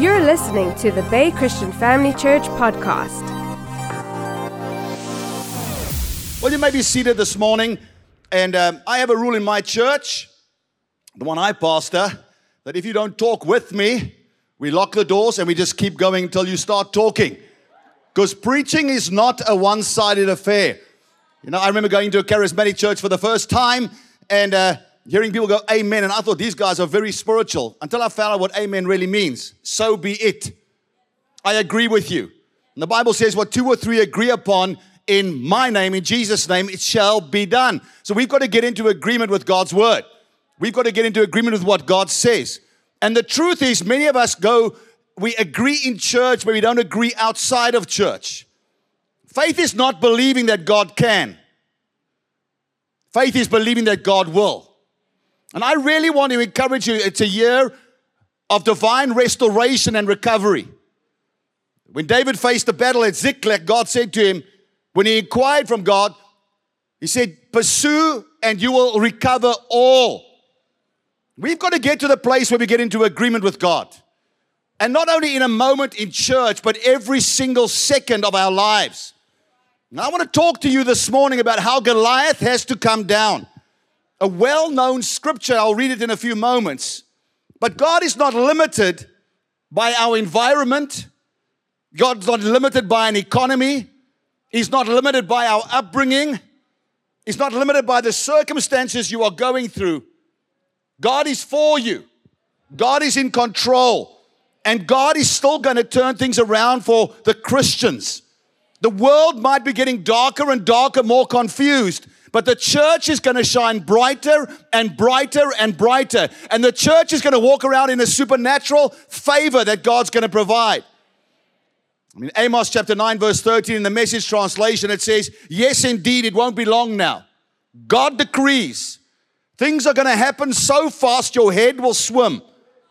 You're listening to the Bay Christian Family Church podcast. Well, you may be seated this morning, and um, I have a rule in my church, the one I pastor, that if you don't talk with me, we lock the doors and we just keep going until you start talking. Because preaching is not a one sided affair. You know, I remember going to a charismatic church for the first time and uh, hearing people go, Amen. And I thought these guys are very spiritual until I found out what Amen really means. So be it. I agree with you. And the Bible says, What two or three agree upon in my name, in Jesus' name, it shall be done. So we've got to get into agreement with God's word. We've got to get into agreement with what God says. And the truth is, many of us go, we agree in church, but we don't agree outside of church. Faith is not believing that God can, faith is believing that God will. And I really want to encourage you, it's a year of divine restoration and recovery. When David faced the battle at Ziklag, God said to him, when he inquired from God, he said, Pursue and you will recover all. We've got to get to the place where we get into agreement with God. And not only in a moment in church, but every single second of our lives. Now, I want to talk to you this morning about how Goliath has to come down. A well known scripture, I'll read it in a few moments. But God is not limited by our environment, God's not limited by an economy, He's not limited by our upbringing. He's not limited by the circumstances you are going through. God is for you. God is in control. And God is still going to turn things around for the Christians. The world might be getting darker and darker, more confused, but the church is going to shine brighter and brighter and brighter. And the church is going to walk around in a supernatural favor that God's going to provide. I mean, Amos chapter 9, verse 13 in the message translation, it says, Yes, indeed, it won't be long now. God decrees. Things are going to happen so fast your head will swim.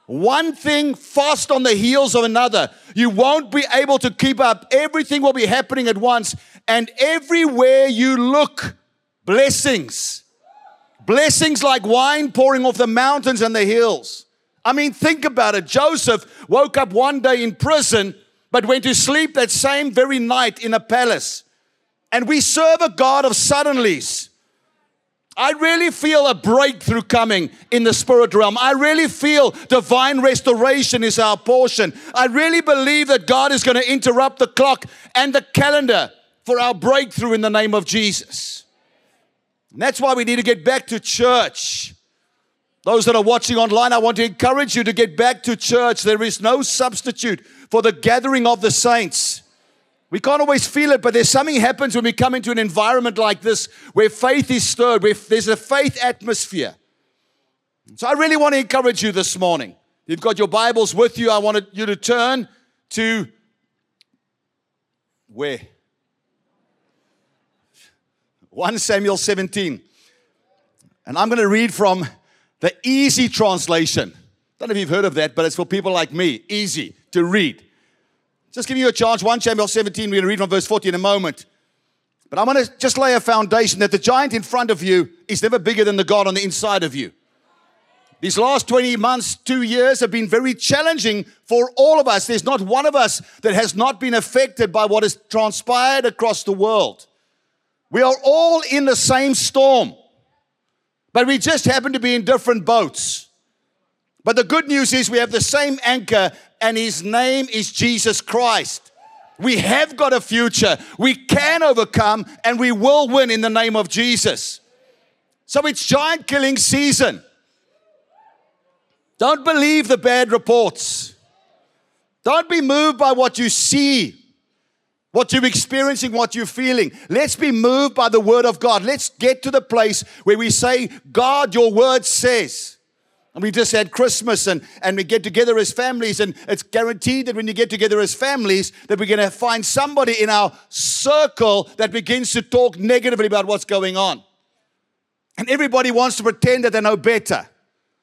One thing fast on the heels of another. You won't be able to keep up. Everything will be happening at once. And everywhere you look, blessings. Blessings like wine pouring off the mountains and the hills. I mean, think about it. Joseph woke up one day in prison but went to sleep that same very night in a palace. And we serve a God of suddenlies. I really feel a breakthrough coming in the spirit realm. I really feel divine restoration is our portion. I really believe that God is going to interrupt the clock and the calendar for our breakthrough in the name of Jesus. And that's why we need to get back to church. Those that are watching online, I want to encourage you to get back to church. There is no substitute for the gathering of the saints. We can't always feel it, but there's something happens when we come into an environment like this where faith is stirred, where there's a faith atmosphere. So I really want to encourage you this morning. You've got your Bibles with you. I wanted you to turn to where? 1 Samuel 17. And I'm going to read from the easy translation. I don't know if you've heard of that, but it's for people like me. Easy to read. Just give you a chance. 1 Samuel 17, we're going to read from verse 40 in a moment. But I'm going to just lay a foundation that the giant in front of you is never bigger than the God on the inside of you. These last 20 months, two years have been very challenging for all of us. There's not one of us that has not been affected by what has transpired across the world. We are all in the same storm, but we just happen to be in different boats. But the good news is we have the same anchor, and his name is Jesus Christ. We have got a future. We can overcome, and we will win in the name of Jesus. So it's giant killing season. Don't believe the bad reports. Don't be moved by what you see, what you're experiencing, what you're feeling. Let's be moved by the word of God. Let's get to the place where we say, God, your word says. And we just had Christmas and, and we get together as families, and it's guaranteed that when you get together as families, that we're going to find somebody in our circle that begins to talk negatively about what's going on. And everybody wants to pretend that they know better.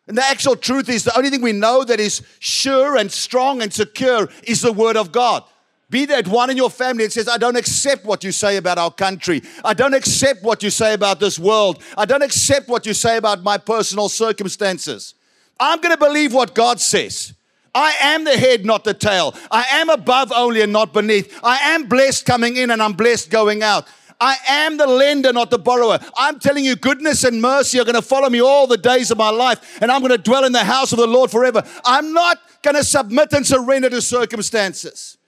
And the actual truth is the only thing we know that is sure and strong and secure is the Word of God. Be that one in your family that says, I don't accept what you say about our country. I don't accept what you say about this world. I don't accept what you say about my personal circumstances. I'm going to believe what God says. I am the head, not the tail. I am above only and not beneath. I am blessed coming in and I'm blessed going out. I am the lender, not the borrower. I'm telling you, goodness and mercy are going to follow me all the days of my life, and I'm going to dwell in the house of the Lord forever. I'm not going to submit and surrender to circumstances.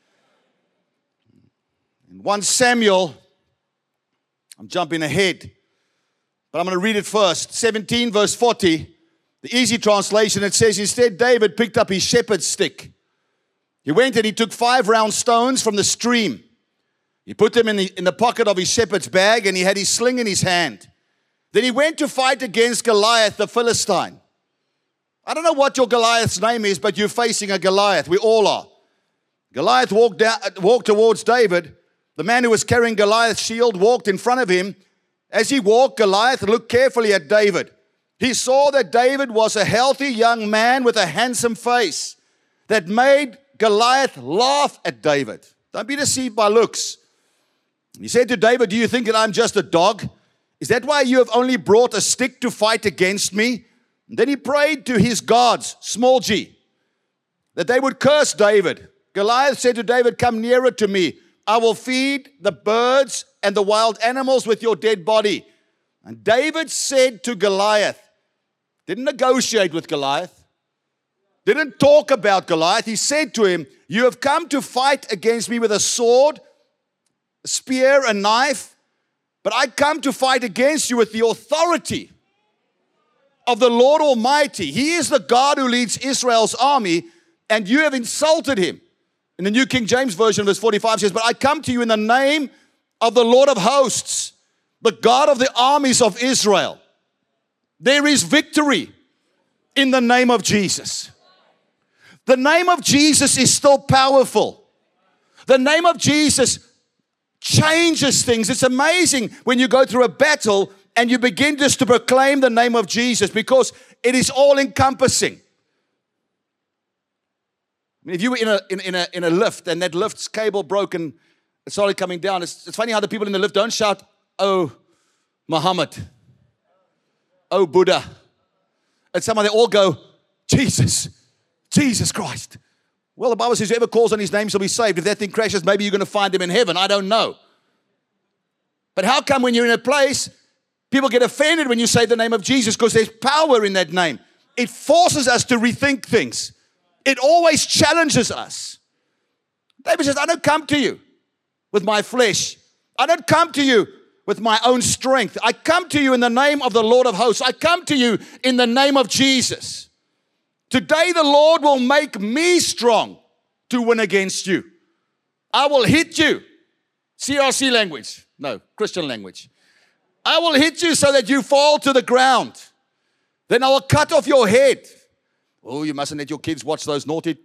In 1 Samuel, I'm jumping ahead, but I'm going to read it first. 17, verse 40. The easy translation, it says, Instead, David picked up his shepherd's stick. He went and he took five round stones from the stream. He put them in the, in the pocket of his shepherd's bag and he had his sling in his hand. Then he went to fight against Goliath the Philistine. I don't know what your Goliath's name is, but you're facing a Goliath. We all are. Goliath walked, down, walked towards David. The man who was carrying Goliath's shield walked in front of him. As he walked, Goliath looked carefully at David. He saw that David was a healthy young man with a handsome face that made Goliath laugh at David. Don't be deceived by looks. He said to David, Do you think that I'm just a dog? Is that why you have only brought a stick to fight against me? And then he prayed to his gods, small g, that they would curse David. Goliath said to David, Come nearer to me. I will feed the birds and the wild animals with your dead body. And David said to Goliath, didn't negotiate with Goliath, didn't talk about Goliath. He said to him, You have come to fight against me with a sword, a spear, a knife, but I come to fight against you with the authority of the Lord Almighty. He is the God who leads Israel's army, and you have insulted him. In the New King James Version, verse 45 says, But I come to you in the name of the Lord of hosts, the God of the armies of Israel. There is victory in the name of Jesus. The name of Jesus is still powerful. The name of Jesus changes things. It's amazing when you go through a battle and you begin just to proclaim the name of Jesus because it is all encompassing. Mean, if you were in a, in, in, a, in a lift and that lift's cable broken, it started coming down, it's, it's funny how the people in the lift don't shout, Oh, Muhammad oh Buddha. And somehow they all go, Jesus, Jesus Christ. Well, the Bible says whoever calls on his name shall be saved. If that thing crashes, maybe you're going to find him in heaven. I don't know. But how come when you're in a place, people get offended when you say the name of Jesus because there's power in that name? It forces us to rethink things, it always challenges us. David says, I don't come to you with my flesh. I don't come to you with my own strength. I come to you in the name of the Lord of hosts. I come to you in the name of Jesus. Today, the Lord will make me strong to win against you. I will hit you. CRC language. No, Christian language. I will hit you so that you fall to the ground. Then I will cut off your head. Oh, you mustn't let your kids watch those naughty,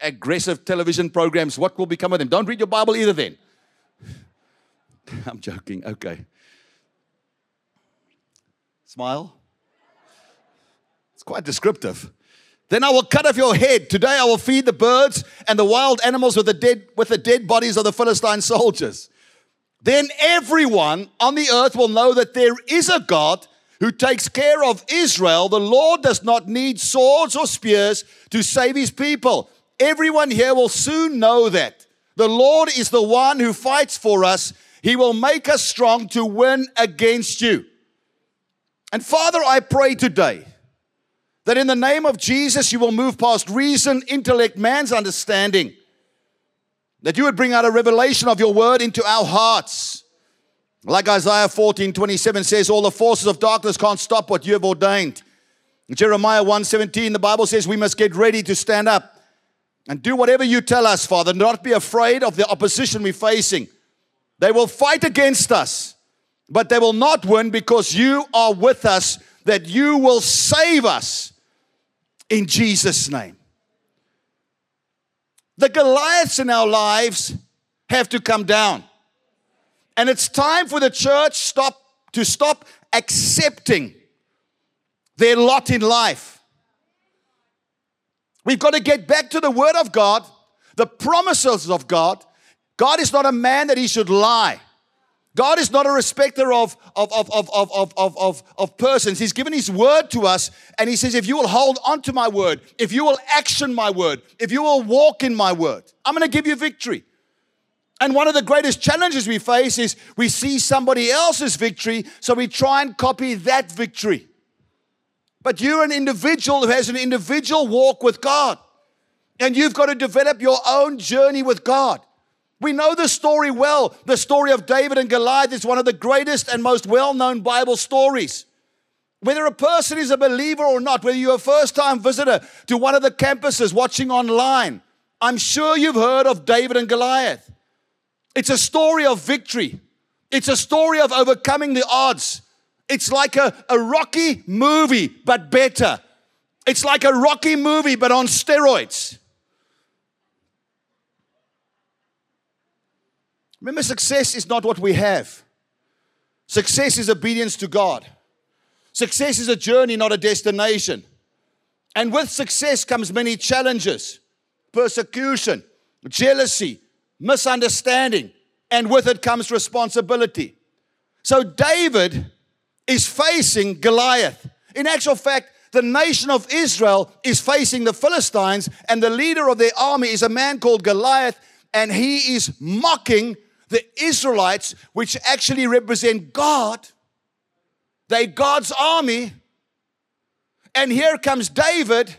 aggressive television programs. What will become of them? Don't read your Bible either, then. I'm joking. Okay. Smile. It's quite descriptive. Then I will cut off your head. Today I will feed the birds and the wild animals with the dead with the dead bodies of the Philistine soldiers. Then everyone on the earth will know that there is a God who takes care of Israel. The Lord does not need swords or spears to save his people. Everyone here will soon know that. The Lord is the one who fights for us he will make us strong to win against you. And Father, I pray today that in the name of Jesus, you will move past reason, intellect, man's understanding. That you would bring out a revelation of your word into our hearts. Like Isaiah 14 27 says, All the forces of darkness can't stop what you have ordained. In Jeremiah 1 17, the Bible says we must get ready to stand up and do whatever you tell us, Father, not be afraid of the opposition we're facing. They will fight against us, but they will not win because you are with us, that you will save us in Jesus' name. The Goliaths in our lives have to come down. And it's time for the church stop to stop accepting their lot in life. We've got to get back to the word of God, the promises of God, God is not a man that he should lie. God is not a respecter of, of, of, of, of, of, of, of, persons. He's given His word to us, and He says, if you will hold on to my word, if you will action my word, if you will walk in my word, I'm going to give you victory. And one of the greatest challenges we face is we see somebody else's victory, so we try and copy that victory. But you're an individual who has an individual walk with God, and you've got to develop your own journey with God. We know the story well. The story of David and Goliath is one of the greatest and most well known Bible stories. Whether a person is a believer or not, whether you're a first time visitor to one of the campuses watching online, I'm sure you've heard of David and Goliath. It's a story of victory, it's a story of overcoming the odds. It's like a, a Rocky movie, but better. It's like a Rocky movie, but on steroids. Remember, success is not what we have. Success is obedience to God. Success is a journey, not a destination. And with success comes many challenges persecution, jealousy, misunderstanding, and with it comes responsibility. So David is facing Goliath. In actual fact, the nation of Israel is facing the Philistines, and the leader of their army is a man called Goliath, and he is mocking the Israelites, which actually represent God, they God's army. And here comes David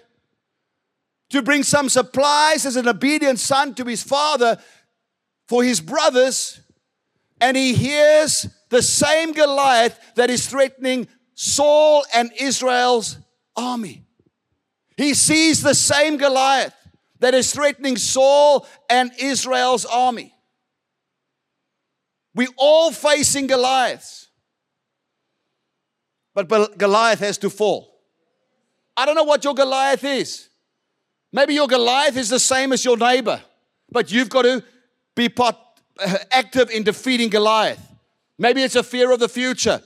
to bring some supplies as an obedient son to his father for his brothers. And he hears the same Goliath that is threatening Saul and Israel's army. He sees the same Goliath that is threatening Saul and Israel's army. We all facing Goliaths. But Goliath has to fall. I don't know what your Goliath is. Maybe your Goliath is the same as your neighbor, but you've got to be part, uh, active in defeating Goliath. Maybe it's a fear of the future.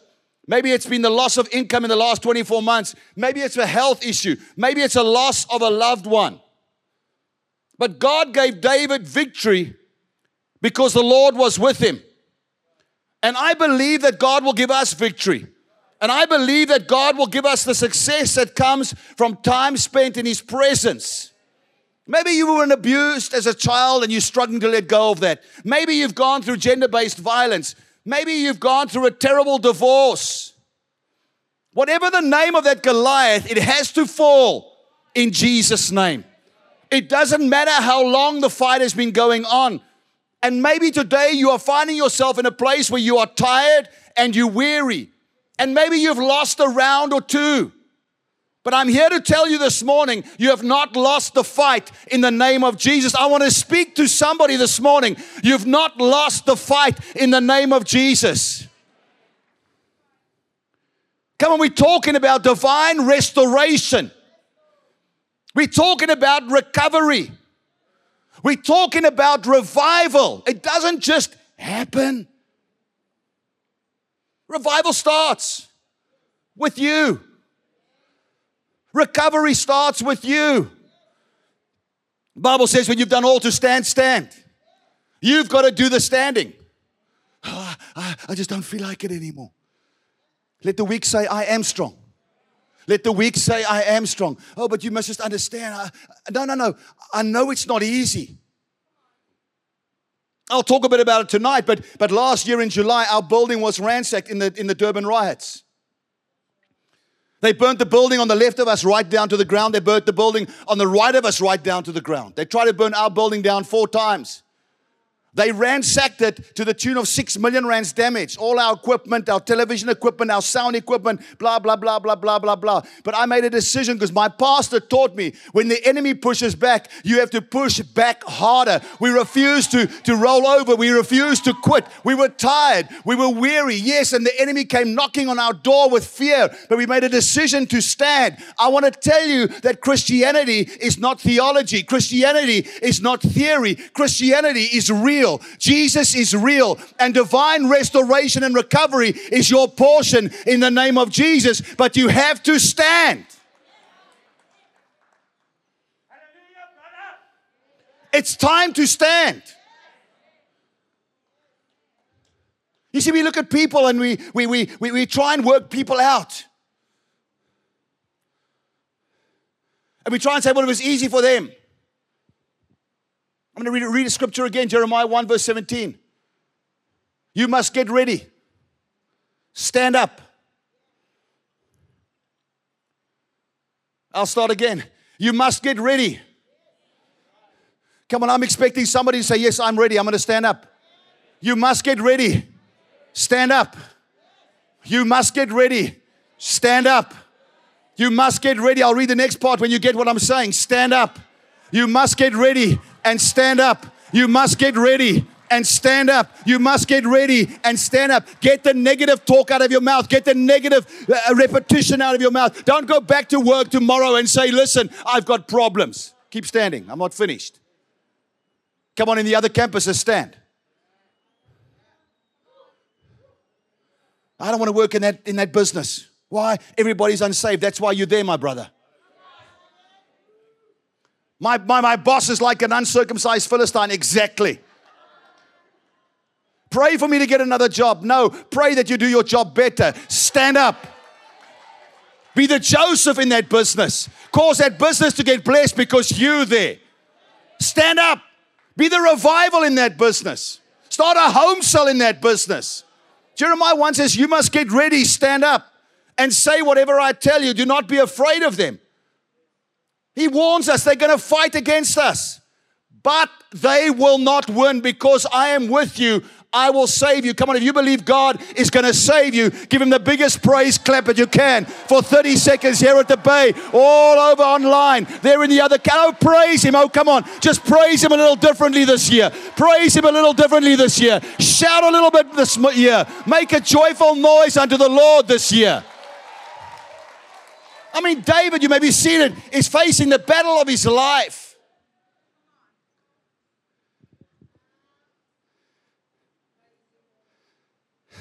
Maybe it's been the loss of income in the last 24 months. Maybe it's a health issue. Maybe it's a loss of a loved one. But God gave David victory because the Lord was with him. And I believe that God will give us victory. And I believe that God will give us the success that comes from time spent in His presence. Maybe you were abused as a child and you're struggling to let go of that. Maybe you've gone through gender based violence. Maybe you've gone through a terrible divorce. Whatever the name of that Goliath, it has to fall in Jesus' name. It doesn't matter how long the fight has been going on. And maybe today you are finding yourself in a place where you are tired and you're weary. And maybe you've lost a round or two. But I'm here to tell you this morning, you have not lost the fight in the name of Jesus. I want to speak to somebody this morning. You've not lost the fight in the name of Jesus. Come on, we're talking about divine restoration. We're talking about recovery. We're talking about revival. It doesn't just happen. Revival starts with you. Recovery starts with you. The Bible says when you've done all to stand, stand. You've got to do the standing. Oh, I, I just don't feel like it anymore. Let the weak say, I am strong. Let the weak say, I am strong. Oh, but you must just understand. I, no, no, no. I know it's not easy. I'll talk a bit about it tonight, but, but last year in July, our building was ransacked in the, in the Durban riots. They burnt the building on the left of us right down to the ground. They burnt the building on the right of us right down to the ground. They tried to burn our building down four times. They ransacked it to the tune of six million rands damage. All our equipment, our television equipment, our sound equipment, blah, blah, blah, blah, blah, blah, blah. But I made a decision because my pastor taught me when the enemy pushes back, you have to push back harder. We refused to, to roll over. We refused to quit. We were tired. We were weary. Yes, and the enemy came knocking on our door with fear, but we made a decision to stand. I want to tell you that Christianity is not theology. Christianity is not theory. Christianity is real real. Jesus is real. And divine restoration and recovery is your portion in the name of Jesus. But you have to stand. It's time to stand. You see, we look at people and we, we, we, we, we try and work people out. And we try and say, well, it was easy for them. I'm going to read, read a scripture again, Jeremiah 1, verse 17. You must get ready. Stand up. I'll start again. You must get ready. Come on, I'm expecting somebody to say, Yes, I'm ready. I'm going to stand up. You must get ready. Stand up. You must get ready. Stand up. You must get ready. I'll read the next part when you get what I'm saying. Stand up. You must get ready and stand up. You must get ready and stand up. You must get ready and stand up. Get the negative talk out of your mouth. Get the negative uh, repetition out of your mouth. Don't go back to work tomorrow and say, Listen, I've got problems. Keep standing. I'm not finished. Come on in the other campuses, stand. I don't want to work in that, in that business. Why? Everybody's unsaved. That's why you're there, my brother. My, my, my boss is like an uncircumcised Philistine. Exactly. Pray for me to get another job. No, pray that you do your job better. Stand up. Be the Joseph in that business. Cause that business to get blessed because you're there. Stand up. Be the revival in that business. Start a home cell in that business. Jeremiah 1 says, You must get ready, stand up, and say whatever I tell you. Do not be afraid of them. He warns us they're going to fight against us, but they will not win because I am with you. I will save you. Come on, if you believe God is going to save you, give him the biggest praise clap that you can for 30 seconds here at the Bay, all over online. There in the other. Oh, praise him. Oh, come on. Just praise him a little differently this year. Praise him a little differently this year. Shout a little bit this year. Make a joyful noise unto the Lord this year. I mean, David, you may be seated, is facing the battle of his life.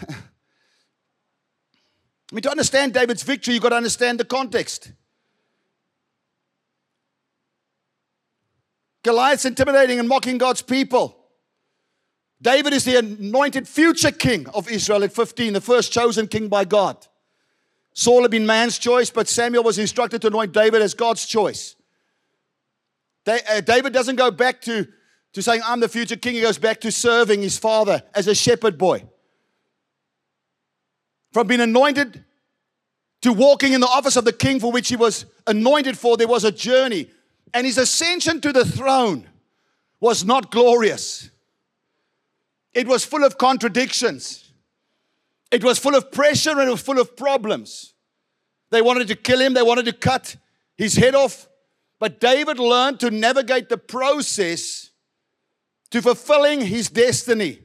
I mean, to understand David's victory, you've got to understand the context. Goliath's intimidating and mocking God's people. David is the anointed future king of Israel at 15, the first chosen king by God. Saul had been man's choice, but Samuel was instructed to anoint David as God's choice. Uh, David doesn't go back to, to saying, I'm the future king. He goes back to serving his father as a shepherd boy. From being anointed to walking in the office of the king for which he was anointed for, there was a journey. And his ascension to the throne was not glorious, it was full of contradictions, it was full of pressure, and it was full of problems. They wanted to kill him, they wanted to cut his head off. But David learned to navigate the process to fulfilling his destiny.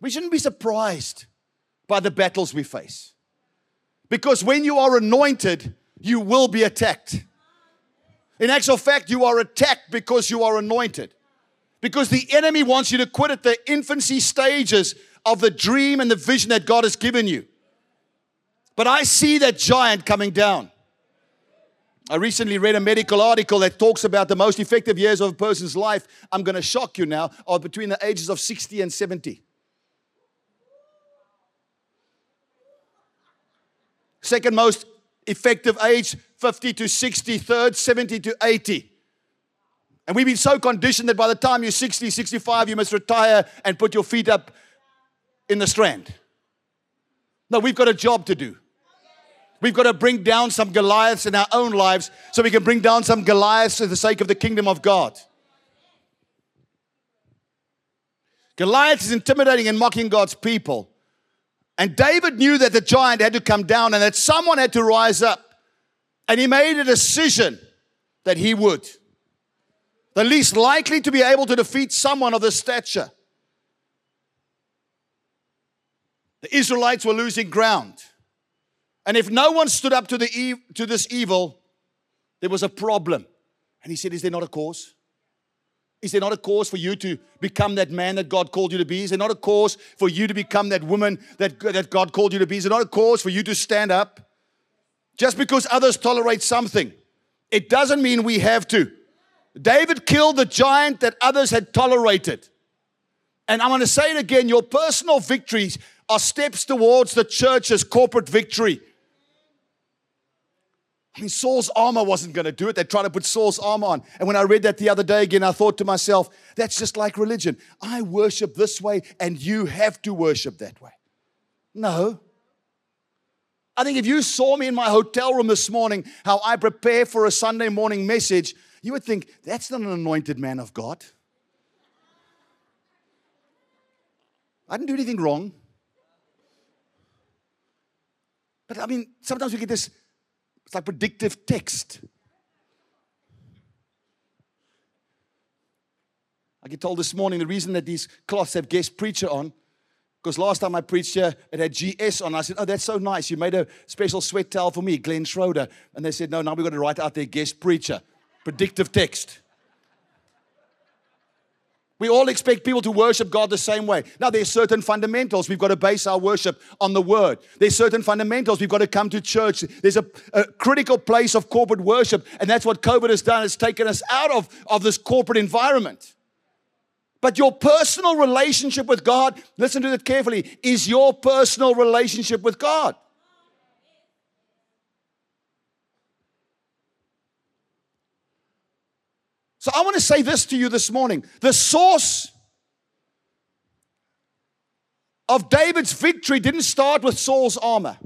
We shouldn't be surprised by the battles we face. Because when you are anointed, you will be attacked. In actual fact, you are attacked because you are anointed. Because the enemy wants you to quit at the infancy stages of the dream and the vision that God has given you. But I see that giant coming down. I recently read a medical article that talks about the most effective years of a person's life. I'm going to shock you now, are between the ages of 60 and 70. Second most effective age, 50 to 60. Third, 70 to 80. And we've been so conditioned that by the time you're 60, 65, you must retire and put your feet up in the strand. No, we've got a job to do. We've got to bring down some Goliaths in our own lives so we can bring down some Goliaths for the sake of the kingdom of God. Goliath is intimidating and mocking God's people. And David knew that the giant had to come down and that someone had to rise up. And he made a decision that he would. The least likely to be able to defeat someone of this stature. The Israelites were losing ground. And if no one stood up to, the to this evil, there was a problem. And he said, Is there not a cause? Is there not a cause for you to become that man that God called you to be? Is there not a cause for you to become that woman that, that God called you to be? Is there not a cause for you to stand up? Just because others tolerate something, it doesn't mean we have to. David killed the giant that others had tolerated. And I'm going to say it again your personal victories are steps towards the church's corporate victory. I mean, Saul's armor wasn't going to do it. They tried to put Saul's armor on. And when I read that the other day again, I thought to myself, that's just like religion. I worship this way, and you have to worship that way. No. I think if you saw me in my hotel room this morning, how I prepare for a Sunday morning message, you would think, that's not an anointed man of God. I didn't do anything wrong. But I mean, sometimes we get this it's like predictive text. I get told this morning the reason that these cloths have guest preacher on, because last time I preached here, it had GS on. I said, Oh, that's so nice. You made a special sweat towel for me, Glen Schroder. And they said, No, now we've got to write out their guest preacher. Predictive text. We all expect people to worship God the same way. Now, there's certain fundamentals. We've got to base our worship on the Word. There's certain fundamentals. We've got to come to church. There's a, a, critical place of corporate worship, and that's what COVID has done. It's taken us out of, of this corporate environment. But your personal relationship with God, listen to it carefully, is your personal relationship with God. So I want to say this to you this morning. The source of David's victory didn't start with Saul's armor.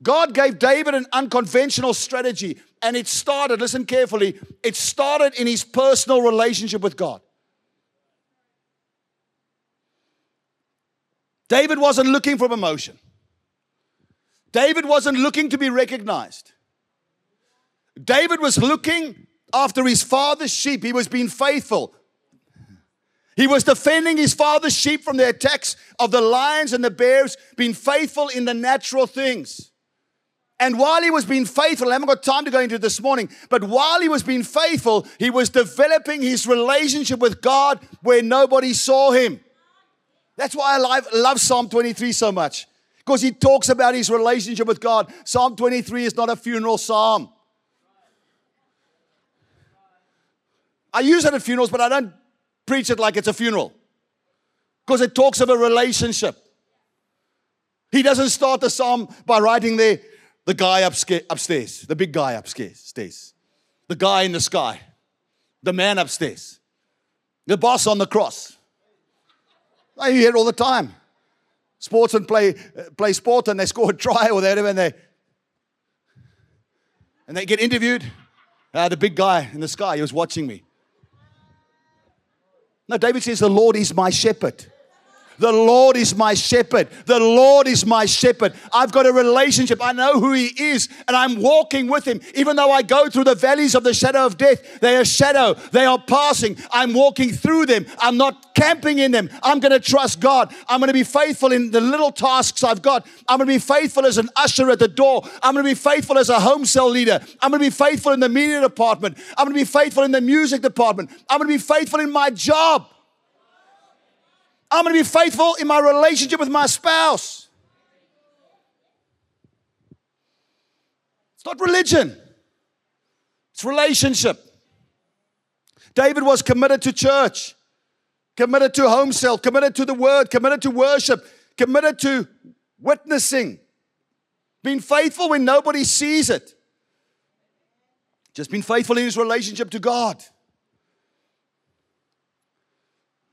God gave David an unconventional strategy, and it started, listen carefully, it started in his personal relationship with God. David wasn't looking for promotion. David wasn't looking to be recognized. David was looking after his father's sheep. He was being faithful. He was defending his father's sheep from the attacks of the lions and the bears, being faithful in the natural things. And while he was being faithful, I haven't got time to go into this morning, but while he was being faithful, he was developing his relationship with God where nobody saw him. That's why I love, Psalm 23 so much, because he talks about his relationship with God. Psalm 23 is not a funeral psalm. I use it at funerals, but I don't preach it like it's a funeral because it talks of a relationship. He doesn't start the psalm by writing there the guy upstairs, the big guy upstairs, the guy in the sky, the man upstairs, the boss on the cross. I hear it all the time. Sports and play, play sport and they score a try or whatever and they, and they get interviewed. Uh, the big guy in the sky, he was watching me. No, David says, The Lord is my shepherd. The Lord is my shepherd. The Lord is my shepherd. I've got a relationship. I know who He is, and I'm walking with Him. Even though I go through the valleys of the shadow of death, they are shadow, they are passing. I'm walking through them. I'm not camping in them. I'm going to trust God. I'm going to be faithful in the little tasks I've got. I'm going to be faithful as an usher at the door. I'm going to be faithful as a home cell leader. I'm going to be faithful in the media department. I'm going to be faithful in the music department. I'm going to be faithful in my job. I'm going to be faithful in my relationship with my spouse. It's not religion, it's relationship. David was committed to church, committed to home cell, committed to the word, committed to worship, committed to witnessing, being faithful when nobody sees it. Just being faithful in his relationship to God.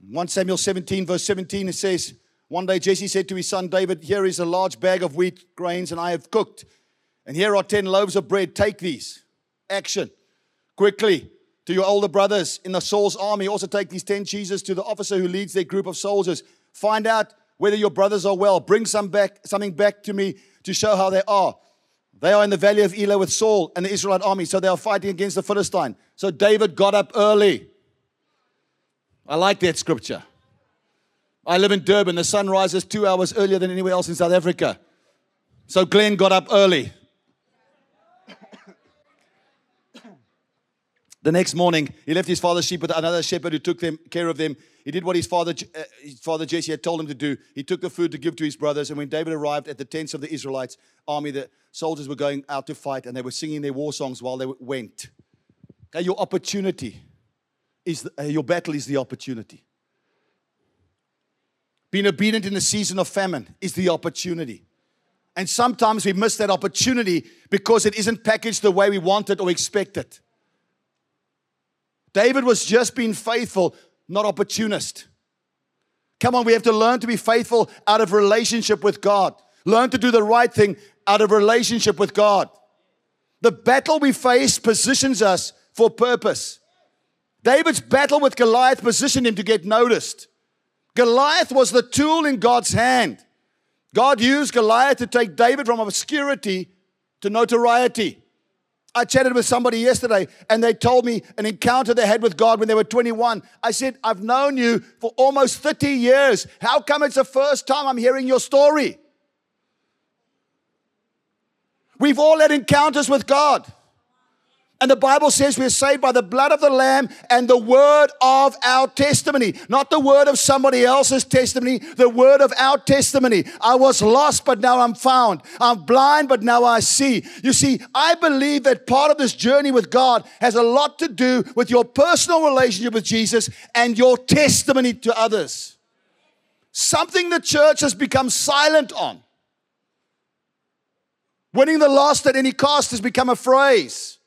1 Samuel 17, verse 17, it says, One day Jesse said to his son David, Here is a large bag of wheat grains, and I have cooked. And here are 10 loaves of bread. Take these. Action. Quickly. To your older brothers in the Saul's army, also take these 10 cheeses to the officer who leads their group of soldiers. Find out whether your brothers are well. Bring some back, something back to me to show how they are. They are in the valley of Elah with Saul and the Israelite army, so they are fighting against the Philistine. So David got up early. I like that scripture. I live in Durban. The sun rises two hours earlier than anywhere else in South Africa. So Glen got up early. the next morning, he left his father's sheep with another shepherd who took them, care of them. He did what his father, uh, his father Jesse had told him to do. He took the food to give to his brothers. And when David arrived at the tents of the Israelites' army, the soldiers were going out to fight and they were singing their war songs while they went. Okay, your opportunity is the, uh, your battle is the opportunity. being obedient in the season of famine is the opportunity. And sometimes we miss that opportunity because it isn't packaged the way we want it or expect it. David was just being faithful, not opportunist. Come on, we have to learn to be faithful out of relationship with God. Learn to do the right thing out of relationship with God. The battle we face positions us for purpose. David's battle with Goliath positioned him to get noticed. Goliath was the tool in God's hand. God used Goliath to take David from obscurity to notoriety. I chatted with somebody yesterday and they told me an encounter they had with God when they were 21. I said, I've known you for almost 30 years. How come it's the first time I'm hearing your story? We've all had encounters with God. And the Bible says we're saved by the blood of the Lamb and the word of our testimony. Not the word of somebody else's testimony, the word of our testimony. I was lost, but now I'm found. I'm blind, but now I see. You see, I believe that part of this journey with God has a lot to do with your personal relationship with Jesus and your testimony to others. Something the church has become silent on. Winning the lost at any cost has become a phrase.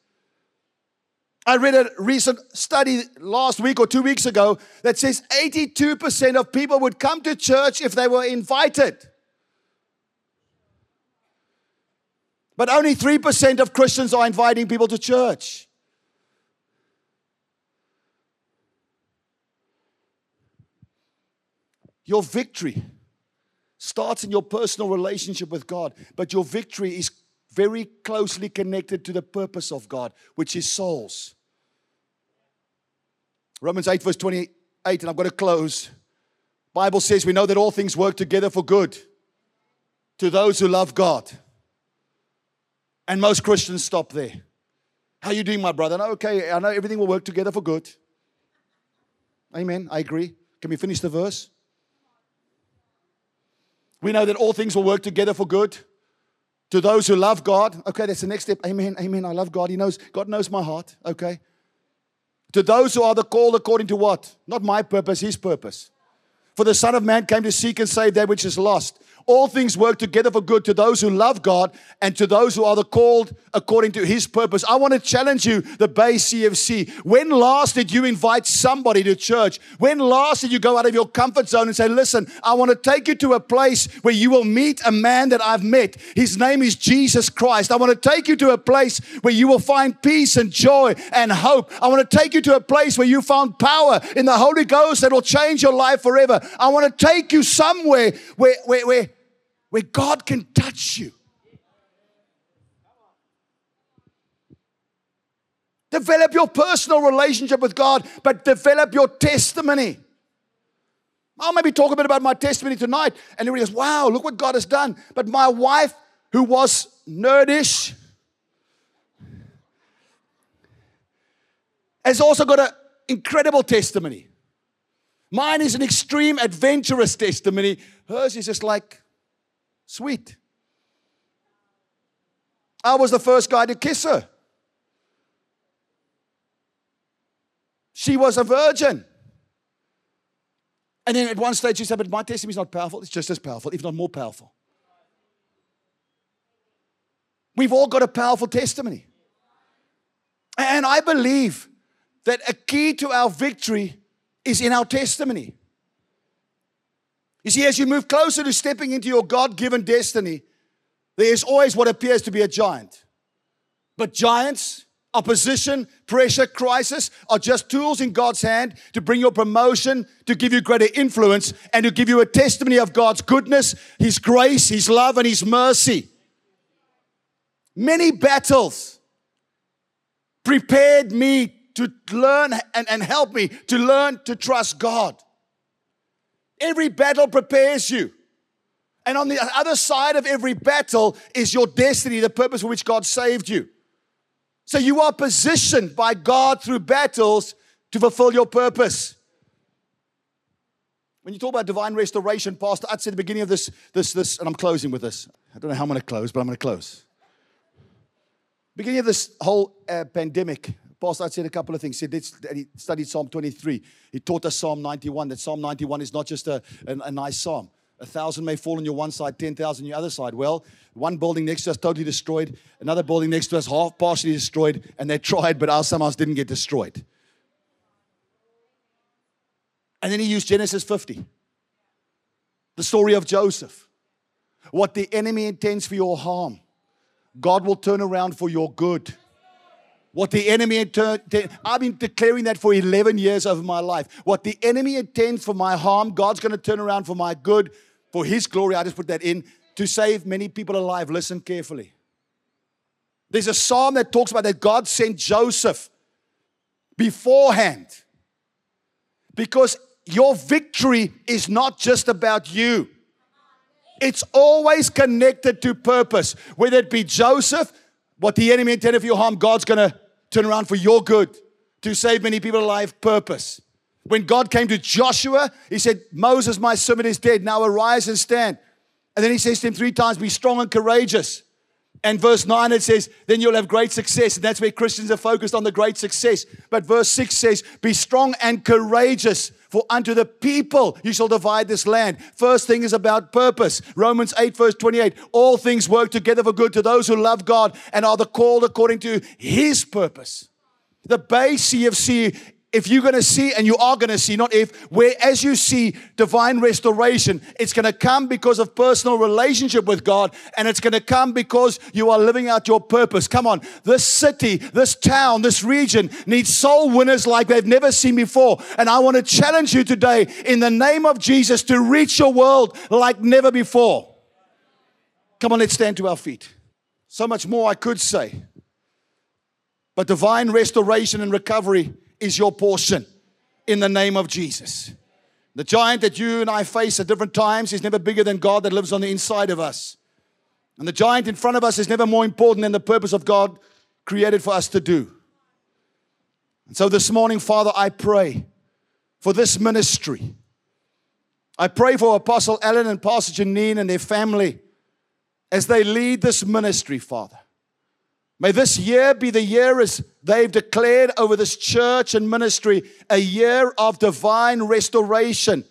I read a recent study last week or two weeks ago that says 82% of people would come to church if they were invited. But only 3% of Christians are inviting people to church. Your victory starts in your personal relationship with God, but your victory is very closely connected to the purpose of God, which is souls. Romans 8, verse 28, and I'm going to close. Bible says we know that all things work together for good to those who love God. And most Christians stop there. How you doing, my brother? Okay, I know everything will work together for good. Amen. I agree. Can we finish the verse? We know that all things will work together for good to those who love God. Okay, that's the next step. Amen. Amen. I love God. He knows, God knows my heart. Okay. To those who are the called according to what? Not my purpose, his purpose. For the Son of Man came to seek and save that which is lost. All things work together for good to those who love God and to those who are the called according to his purpose. I want to challenge you, the Bay CFC. When last did you invite somebody to church? When last did you go out of your comfort zone and say, Listen, I want to take you to a place where you will meet a man that I've met. His name is Jesus Christ. I want to take you to a place where you will find peace and joy and hope. I want to take you to a place where you found power in the Holy Ghost that will change your life forever. I want to take you somewhere where, where, where where God can touch you. Develop your personal relationship with God, but develop your testimony. I'll maybe talk a bit about my testimony tonight, and everybody goes, Wow, look what God has done. But my wife, who was nerdish, has also got an incredible testimony. Mine is an extreme adventurous testimony. Hers is just like, Sweet. I was the first guy to kiss her. She was a virgin. And then at one stage she said, But my testimony is not powerful. It's just as powerful, if not more powerful. We've all got a powerful testimony. And I believe that a key to our victory is in our testimony. You see, as you move closer to stepping into your God given destiny, there is always what appears to be a giant. But giants, opposition, pressure, crisis are just tools in God's hand to bring your promotion, to give you greater influence, and to give you a testimony of God's goodness, His grace, His love, and His mercy. Many battles prepared me to learn and, and help me to learn to trust God. Every battle prepares you. And on the other side of every battle is your destiny, the purpose for which God saved you. So you are positioned by God through battles to fulfill your purpose. When you talk about divine restoration, Pastor, I'd say the beginning of this, this, this, and I'm closing with this. I don't know how I'm going to close, but I'm going to close. Beginning of this whole uh, pandemic, Pastor said a couple of things. He, said, he studied Psalm 23. He taught us Psalm 91, that Psalm 91 is not just a, a, a nice psalm. A thousand may fall on your one side, 10,000 on your other side. Well, one building next to us totally destroyed, another building next to us half partially destroyed, and they tried, but ours somehow didn't get destroyed. And then he used Genesis 50, the story of Joseph. What the enemy intends for your harm, God will turn around for your good. What the enemy intends, I've been declaring that for 11 years of my life. What the enemy intends for my harm, God's going to turn around for my good, for his glory. I just put that in to save many people alive. Listen carefully. There's a psalm that talks about that God sent Joseph beforehand because your victory is not just about you. It's always connected to purpose. Whether it be Joseph, what the enemy intended for your harm, God's going to turn around for your good to save many people alive. Purpose. When God came to Joshua, he said, Moses, my servant, is dead. Now arise and stand. And then he says to him three times, Be strong and courageous. And verse 9 it says, Then you'll have great success. And that's where Christians are focused on the great success. But verse 6 says, Be strong and courageous, for unto the people you shall divide this land. First thing is about purpose. Romans 8, verse 28 All things work together for good to those who love God and are the called according to his purpose. The Bay CFC if you're going to see, and you are going to see, not if, where as you see divine restoration, it's going to come because of personal relationship with God, and it's going to come because you are living out your purpose. Come on, this city, this town, this region needs soul winners like they've never seen before. And I want to challenge you today in the name of Jesus to reach your world like never before. Come on, let's stand to our feet. So much more I could say. But divine restoration and recovery is your portion in the name of Jesus. The giant that you and I face at different times is never bigger than God that lives on the inside of us. And the giant in front of us is never more important than the purpose of God created for us to do. And so this morning, Father, I pray for this ministry. I pray for Apostle Ellen and Pastor Janine and their family as they lead this ministry, Father. May this year be the year as they've declared over this church and ministry a year of divine restoration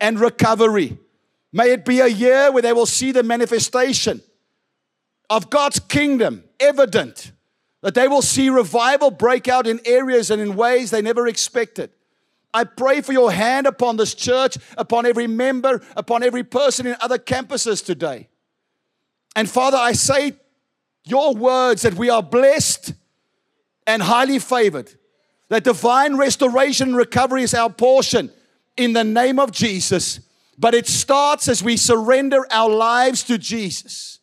and recovery. May it be a year where they will see the manifestation of God's kingdom evident, that they will see revival break out in areas and in ways they never expected. I pray for your hand upon this church, upon every member, upon every person in other campuses today. And Father, I say your words that we are blessed and highly favored, that divine restoration and recovery is our portion in the name of Jesus. But it starts as we surrender our lives to Jesus.